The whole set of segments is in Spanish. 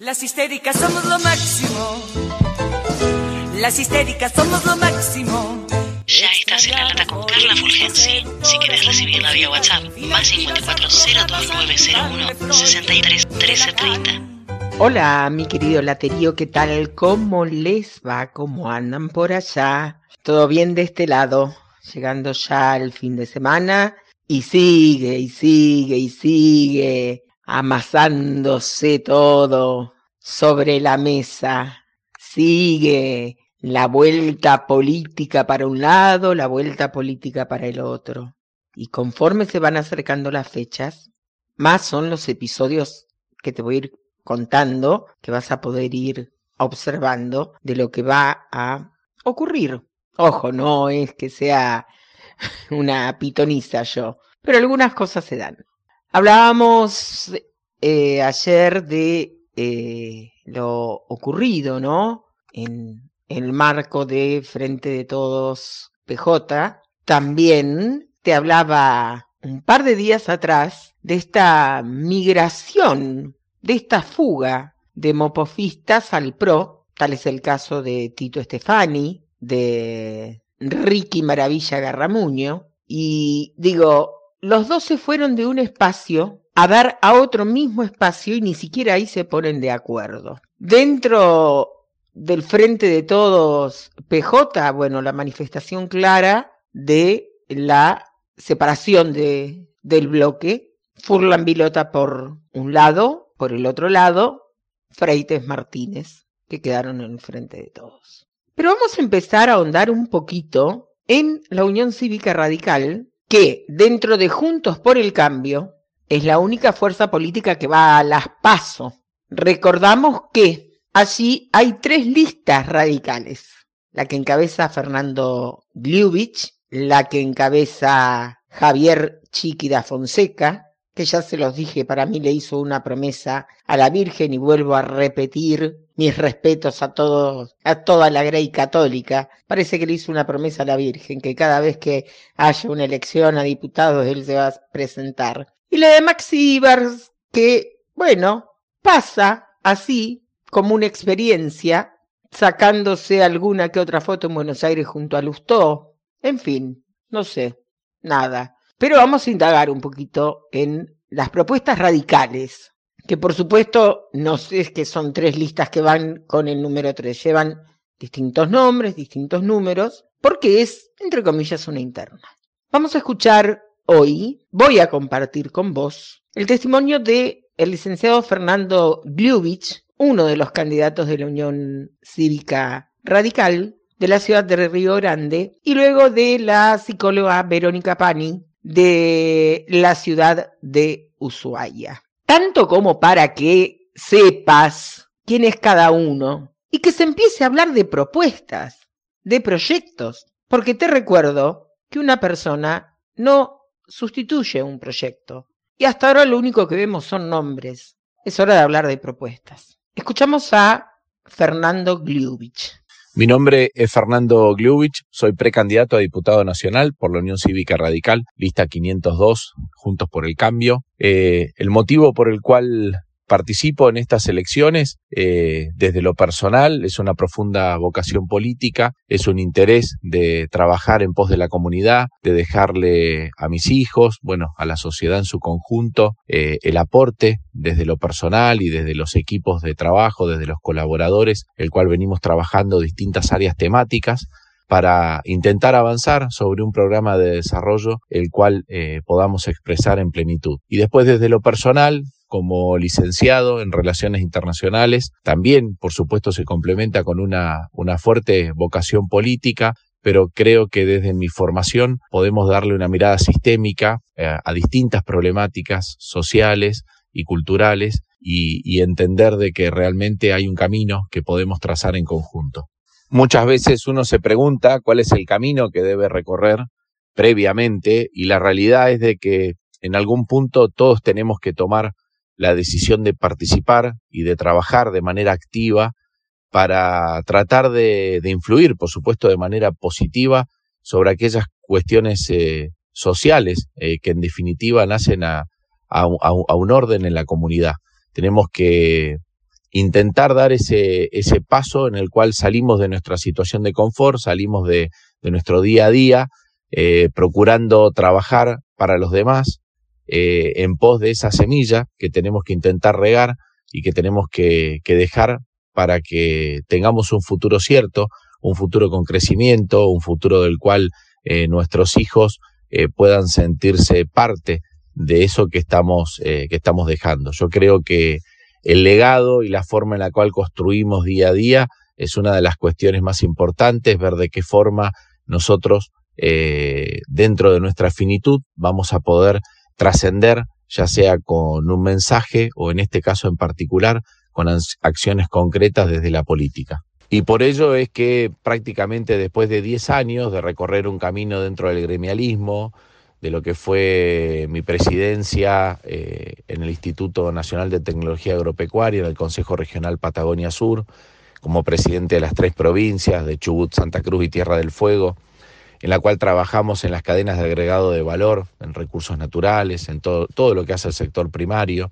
Las histéricas somos lo máximo. Las histéricas somos lo máximo. Ya estás en la lata con Carla Fulgensi. Si quieres recibirla vía WhatsApp, más 54 02901 63 1330. Hola, mi querido laterío, ¿qué tal? ¿Cómo les va? ¿Cómo andan por allá? ¿Todo bien de este lado? Llegando ya al fin de semana y sigue y sigue y sigue amasándose todo sobre la mesa. Sigue la vuelta política para un lado, la vuelta política para el otro. Y conforme se van acercando las fechas, más son los episodios que te voy a ir contando, que vas a poder ir observando de lo que va a ocurrir. Ojo, no es que sea una pitoniza yo, pero algunas cosas se dan. Hablábamos eh, ayer de eh, lo ocurrido, ¿no? En, el marco de Frente de Todos PJ. También te hablaba un par de días atrás de esta migración, de esta fuga de mopofistas al PRO. Tal es el caso de Tito Stefani, de Ricky Maravilla Garramuño. Y digo, los dos se fueron de un espacio a dar a otro mismo espacio y ni siquiera ahí se ponen de acuerdo. Dentro del Frente de Todos PJ, bueno, la manifestación clara de la separación de, del bloque, Furlan Vilota por un lado, por el otro lado, Freites Martínez, que quedaron en el Frente de Todos. Pero vamos a empezar a ahondar un poquito en la Unión Cívica Radical, que dentro de Juntos por el Cambio es la única fuerza política que va a las paso. Recordamos que allí hay tres listas radicales. La que encabeza Fernando Gliubich, la que encabeza Javier Chiquida Fonseca, que ya se los dije, para mí le hizo una promesa a la Virgen y vuelvo a repetir mis respetos a todos, a toda la Grey católica. Parece que le hizo una promesa a la Virgen, que cada vez que haya una elección a diputados él se va a presentar. Y la de Max Ivers, que, bueno, pasa así como una experiencia, sacándose alguna que otra foto en Buenos Aires junto a Lustó. En fin, no sé, nada. Pero vamos a indagar un poquito en las propuestas radicales, que por supuesto no sé que son tres listas que van con el número tres, llevan distintos nombres, distintos números, porque es, entre comillas, una interna. Vamos a escuchar Hoy voy a compartir con vos el testimonio de el licenciado Fernando Gliubich, uno de los candidatos de la Unión Cívica Radical de la ciudad de Río Grande, y luego de la psicóloga Verónica Pani de la ciudad de Ushuaia. Tanto como para que sepas quién es cada uno y que se empiece a hablar de propuestas, de proyectos, porque te recuerdo que una persona no sustituye un proyecto. Y hasta ahora lo único que vemos son nombres. Es hora de hablar de propuestas. Escuchamos a Fernando Gliubich. Mi nombre es Fernando Gliubich, soy precandidato a diputado nacional por la Unión Cívica Radical, lista 502, Juntos por el Cambio. Eh, el motivo por el cual participo en estas elecciones eh, desde lo personal, es una profunda vocación política, es un interés de trabajar en pos de la comunidad, de dejarle a mis hijos, bueno, a la sociedad en su conjunto, eh, el aporte desde lo personal y desde los equipos de trabajo, desde los colaboradores, el cual venimos trabajando distintas áreas temáticas para intentar avanzar sobre un programa de desarrollo el cual eh, podamos expresar en plenitud. Y después desde lo personal, como licenciado en Relaciones Internacionales. También, por supuesto, se complementa con una, una fuerte vocación política, pero creo que desde mi formación podemos darle una mirada sistémica eh, a distintas problemáticas sociales y culturales y, y entender de que realmente hay un camino que podemos trazar en conjunto. Muchas veces uno se pregunta cuál es el camino que debe recorrer previamente y la realidad es de que en algún punto todos tenemos que tomar la decisión de participar y de trabajar de manera activa para tratar de, influir, por supuesto, de manera positiva sobre aquellas cuestiones eh, sociales eh, que en definitiva nacen a, un orden en la comunidad. Tenemos que intentar dar ese, ese paso en el cual salimos de nuestra situación de confort, salimos de, nuestro día a día, eh, procurando trabajar para los demás eh, en pos de esa semilla que tenemos que intentar regar y que tenemos que, dejar para que tengamos un futuro cierto, un futuro con crecimiento, un futuro del cual eh, nuestros hijos eh, puedan sentirse parte de eso que estamos, eh, que estamos dejando. Yo creo que el legado y la forma en la cual construimos día a día es una de las cuestiones más importantes, ver de qué forma nosotros, dentro de nuestra finitud, vamos a poder trascender, ya sea con un mensaje o en este caso en particular, con acciones concretas desde la política. Y por ello es que prácticamente después de 10 años de recorrer un camino dentro del gremialismo, de lo que fue mi presidencia eh, en el Instituto Nacional de Tecnología Agropecuaria, en el Consejo Regional Patagonia Sur, como presidente de las tres provincias de Chubut, Santa Cruz y Tierra del Fuego, en la cual trabajamos en las cadenas de agregado de valor, en recursos naturales, en todo, todo lo que hace el sector primario,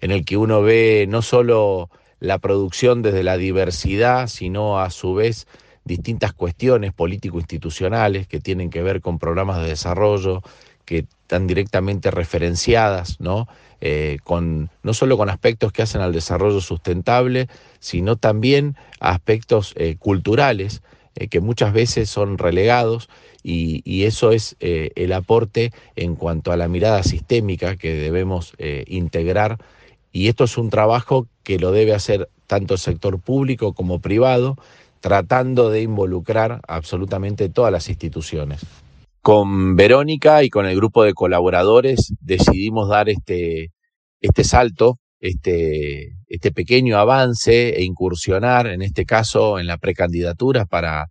en el que uno ve no solo la producción desde la diversidad, sino a su vez distintas cuestiones político-institucionales que tienen que ver con programas de desarrollo que están directamente referenciadas, ¿no? Eh, con, no solo con aspectos que hacen al desarrollo sustentable, sino también aspectos eh, culturales eh, que muchas veces son relegados y, y eso es el aporte en cuanto a la mirada sistémica que debemos integrar y esto es un trabajo que lo debe hacer tanto el sector público como privado, tratando de involucrar absolutamente todas las instituciones. Con Verónica y con el grupo de colaboradores decidimos dar este, este salto, este, este pequeño avance e incursionar, en este caso, en la precandidatura para,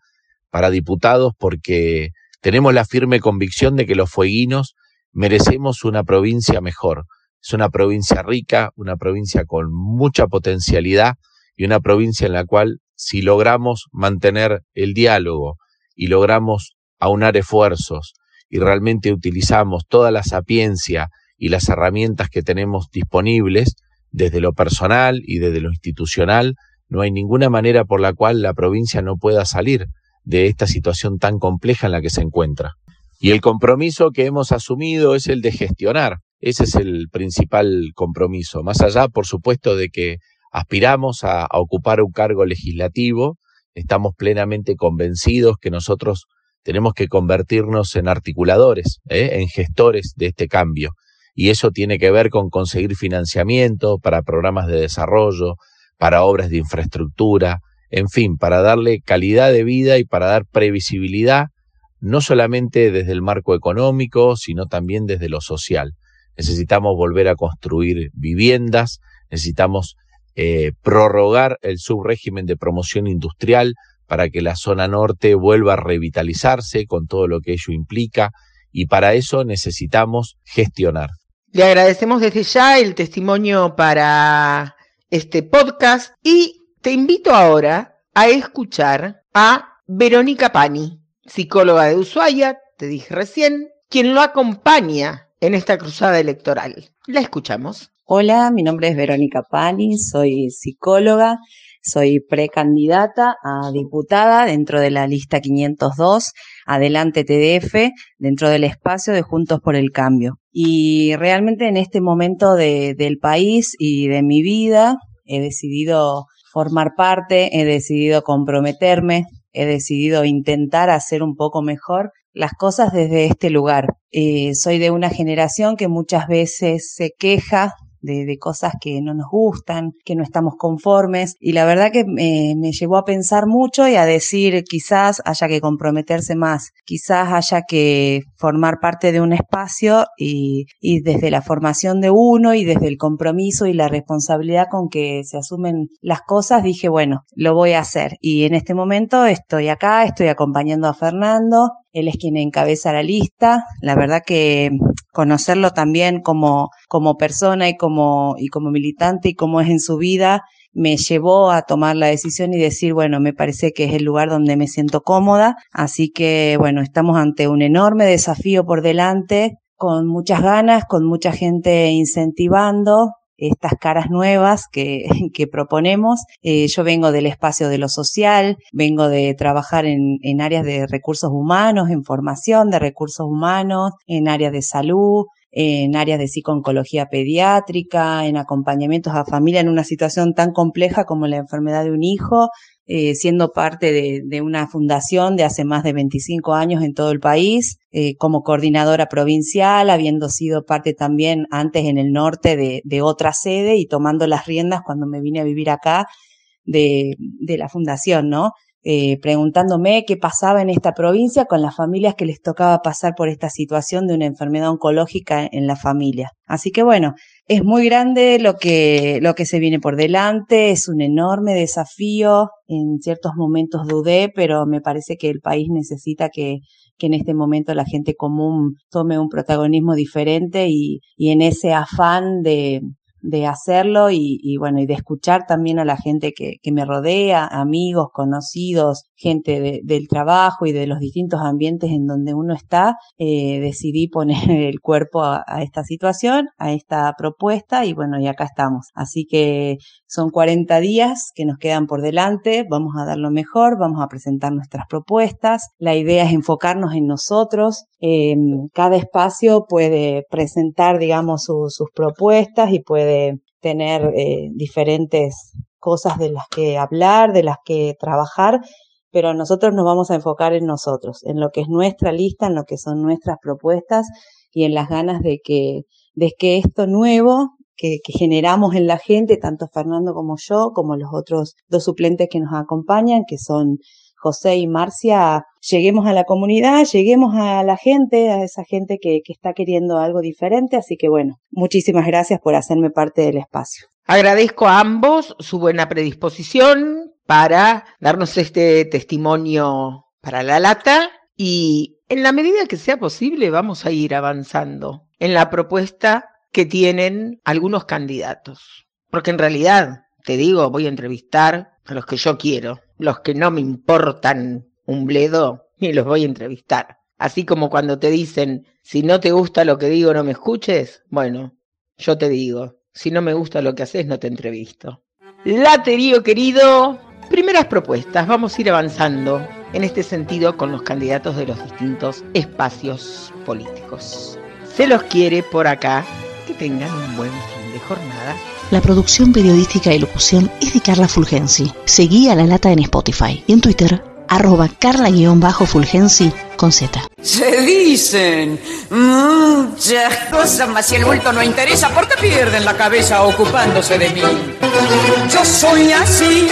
para diputados, porque tenemos la firme convicción de que los fueguinos merecemos una provincia mejor, es una provincia rica, una provincia con mucha potencialidad y una provincia en la cual si logramos mantener el diálogo y logramos aunar esfuerzos y realmente utilizamos toda la sapiencia y las herramientas que tenemos disponibles desde lo personal y desde lo institucional, no hay ninguna manera por la cual la provincia no pueda salir de esta situación tan compleja en la que se encuentra. Y el compromiso que hemos asumido es el de gestionar ese es el principal compromiso. Más allá, por supuesto, de que aspiramos a, ocupar un cargo legislativo, estamos plenamente convencidos que nosotros tenemos que convertirnos en articuladores, ¿eh? en gestores de este cambio. Y eso tiene que ver con conseguir financiamiento para programas de desarrollo, para obras de infraestructura, en fin, para darle calidad de vida y para dar previsibilidad, no solamente desde el marco económico, sino también desde lo social necesitamos volver a construir viviendas, necesitamos eh, prorrogar el subrégimen de promoción industrial para que la zona norte vuelva a revitalizarse con todo lo que ello implica y para eso necesitamos gestionar. Le agradecemos desde ya el testimonio para este podcast y te invito ahora a escuchar a Verónica Pani, psicóloga de Ushuaia, te dije recién, quien lo acompaña en esta cruzada electoral. La escuchamos. Hola, mi nombre es Verónica Pani, soy psicóloga, soy precandidata a diputada dentro de la lista 502, adelante TDF, dentro del espacio de Juntos por el Cambio. Y realmente en este momento de, del país y de mi vida he decidido formar parte, he decidido comprometerme, he decidido intentar hacer un poco mejor las cosas desde este lugar. Eh, soy de una generación que muchas veces se queja de, cosas que no nos gustan, que no estamos conformes. Y la verdad que me, llevó a pensar mucho y a decir quizás haya que comprometerse más, quizás haya que formar parte de un espacio y, y desde la formación de uno y desde el compromiso y la responsabilidad con que se asumen las cosas, dije, bueno, lo voy a hacer. Y en este momento estoy acá, estoy acompañando a Fernando, él es quien encabeza la lista. La verdad que conocerlo también como, como persona y como, y como militante y como es en su vida, me llevó a tomar la decisión y decir, bueno, me parece que es el lugar donde me siento cómoda. Así que, bueno, estamos ante un enorme desafío por delante, con muchas ganas, con mucha gente incentivando, estas caras nuevas que, que proponemos. Eh, yo vengo del espacio de lo social, vengo de trabajar en, en áreas de recursos humanos, en formación de recursos humanos, en áreas de salud, en áreas de psicooncología pediátrica, en acompañamientos a familia en una situación tan compleja como la enfermedad de un hijo, eh, siendo parte de, una fundación de hace más de 25 años en todo el país, eh, como coordinadora provincial, habiendo sido parte también antes en el norte de, otra sede y tomando las riendas cuando me vine a vivir acá de la fundación, ¿no? Eh, preguntándome qué pasaba en esta provincia con las familias que les tocaba pasar por esta situación de una enfermedad oncológica en la familia. Así que bueno, es muy grande lo que, lo que se viene por delante, es un enorme desafío. En ciertos momentos dudé, pero me parece que el país necesita que, que en este momento la gente común tome un protagonismo diferente y, y en ese afán de, de hacerlo y, y, bueno, y de escuchar también a la gente que, que me rodea, amigos, conocidos, gente de, del trabajo y de los distintos ambientes en donde uno está, eh, decidí poner el cuerpo a, a, esta situación, a esta propuesta y bueno, y acá estamos. Así que son 40 días que nos quedan por delante, vamos a dar lo mejor, vamos a presentar nuestras propuestas, la idea es enfocarnos en nosotros, eh, cada espacio puede presentar, digamos, su, sus propuestas y puede tener eh, diferentes cosas de las que hablar, de las que trabajar, pero nosotros nos vamos a enfocar en nosotros, en lo que es nuestra lista, en lo que son nuestras propuestas y en las ganas de que, de que esto nuevo que, generamos en la gente, tanto Fernando como yo, como los otros dos suplentes que nos acompañan, que son José y Marcia, lleguemos a la comunidad, lleguemos a la gente, a esa gente que, que está queriendo algo diferente. Así que bueno, muchísimas gracias por hacerme parte del espacio. Agradezco a ambos su buena predisposición para darnos este testimonio para la lata y en la medida que sea posible vamos a ir avanzando en la propuesta que tienen algunos candidatos. Porque en realidad, te digo, voy a entrevistar a los que yo quiero, los que no me importan un bledo, ni los voy a entrevistar. Así como cuando te dicen, si no te gusta lo que digo, no me escuches, bueno, yo te digo, si no me gusta lo que haces, no te entrevisto. Laterío querido, primeras propuestas, vamos a ir avanzando en este sentido con los candidatos de los distintos espacios políticos. Se los quiere por acá, que tengan un buen fin de jornada. La producción periodística y locución es de Carla Fulgensi. Seguí a La Lata en Spotify y en Twitter, arroba carla-fulgensi con Z. Se dicen muchas cosas, mas si el vuelto no interesa, ¿por qué pierden la cabeza ocupándose de mí? Yo soy así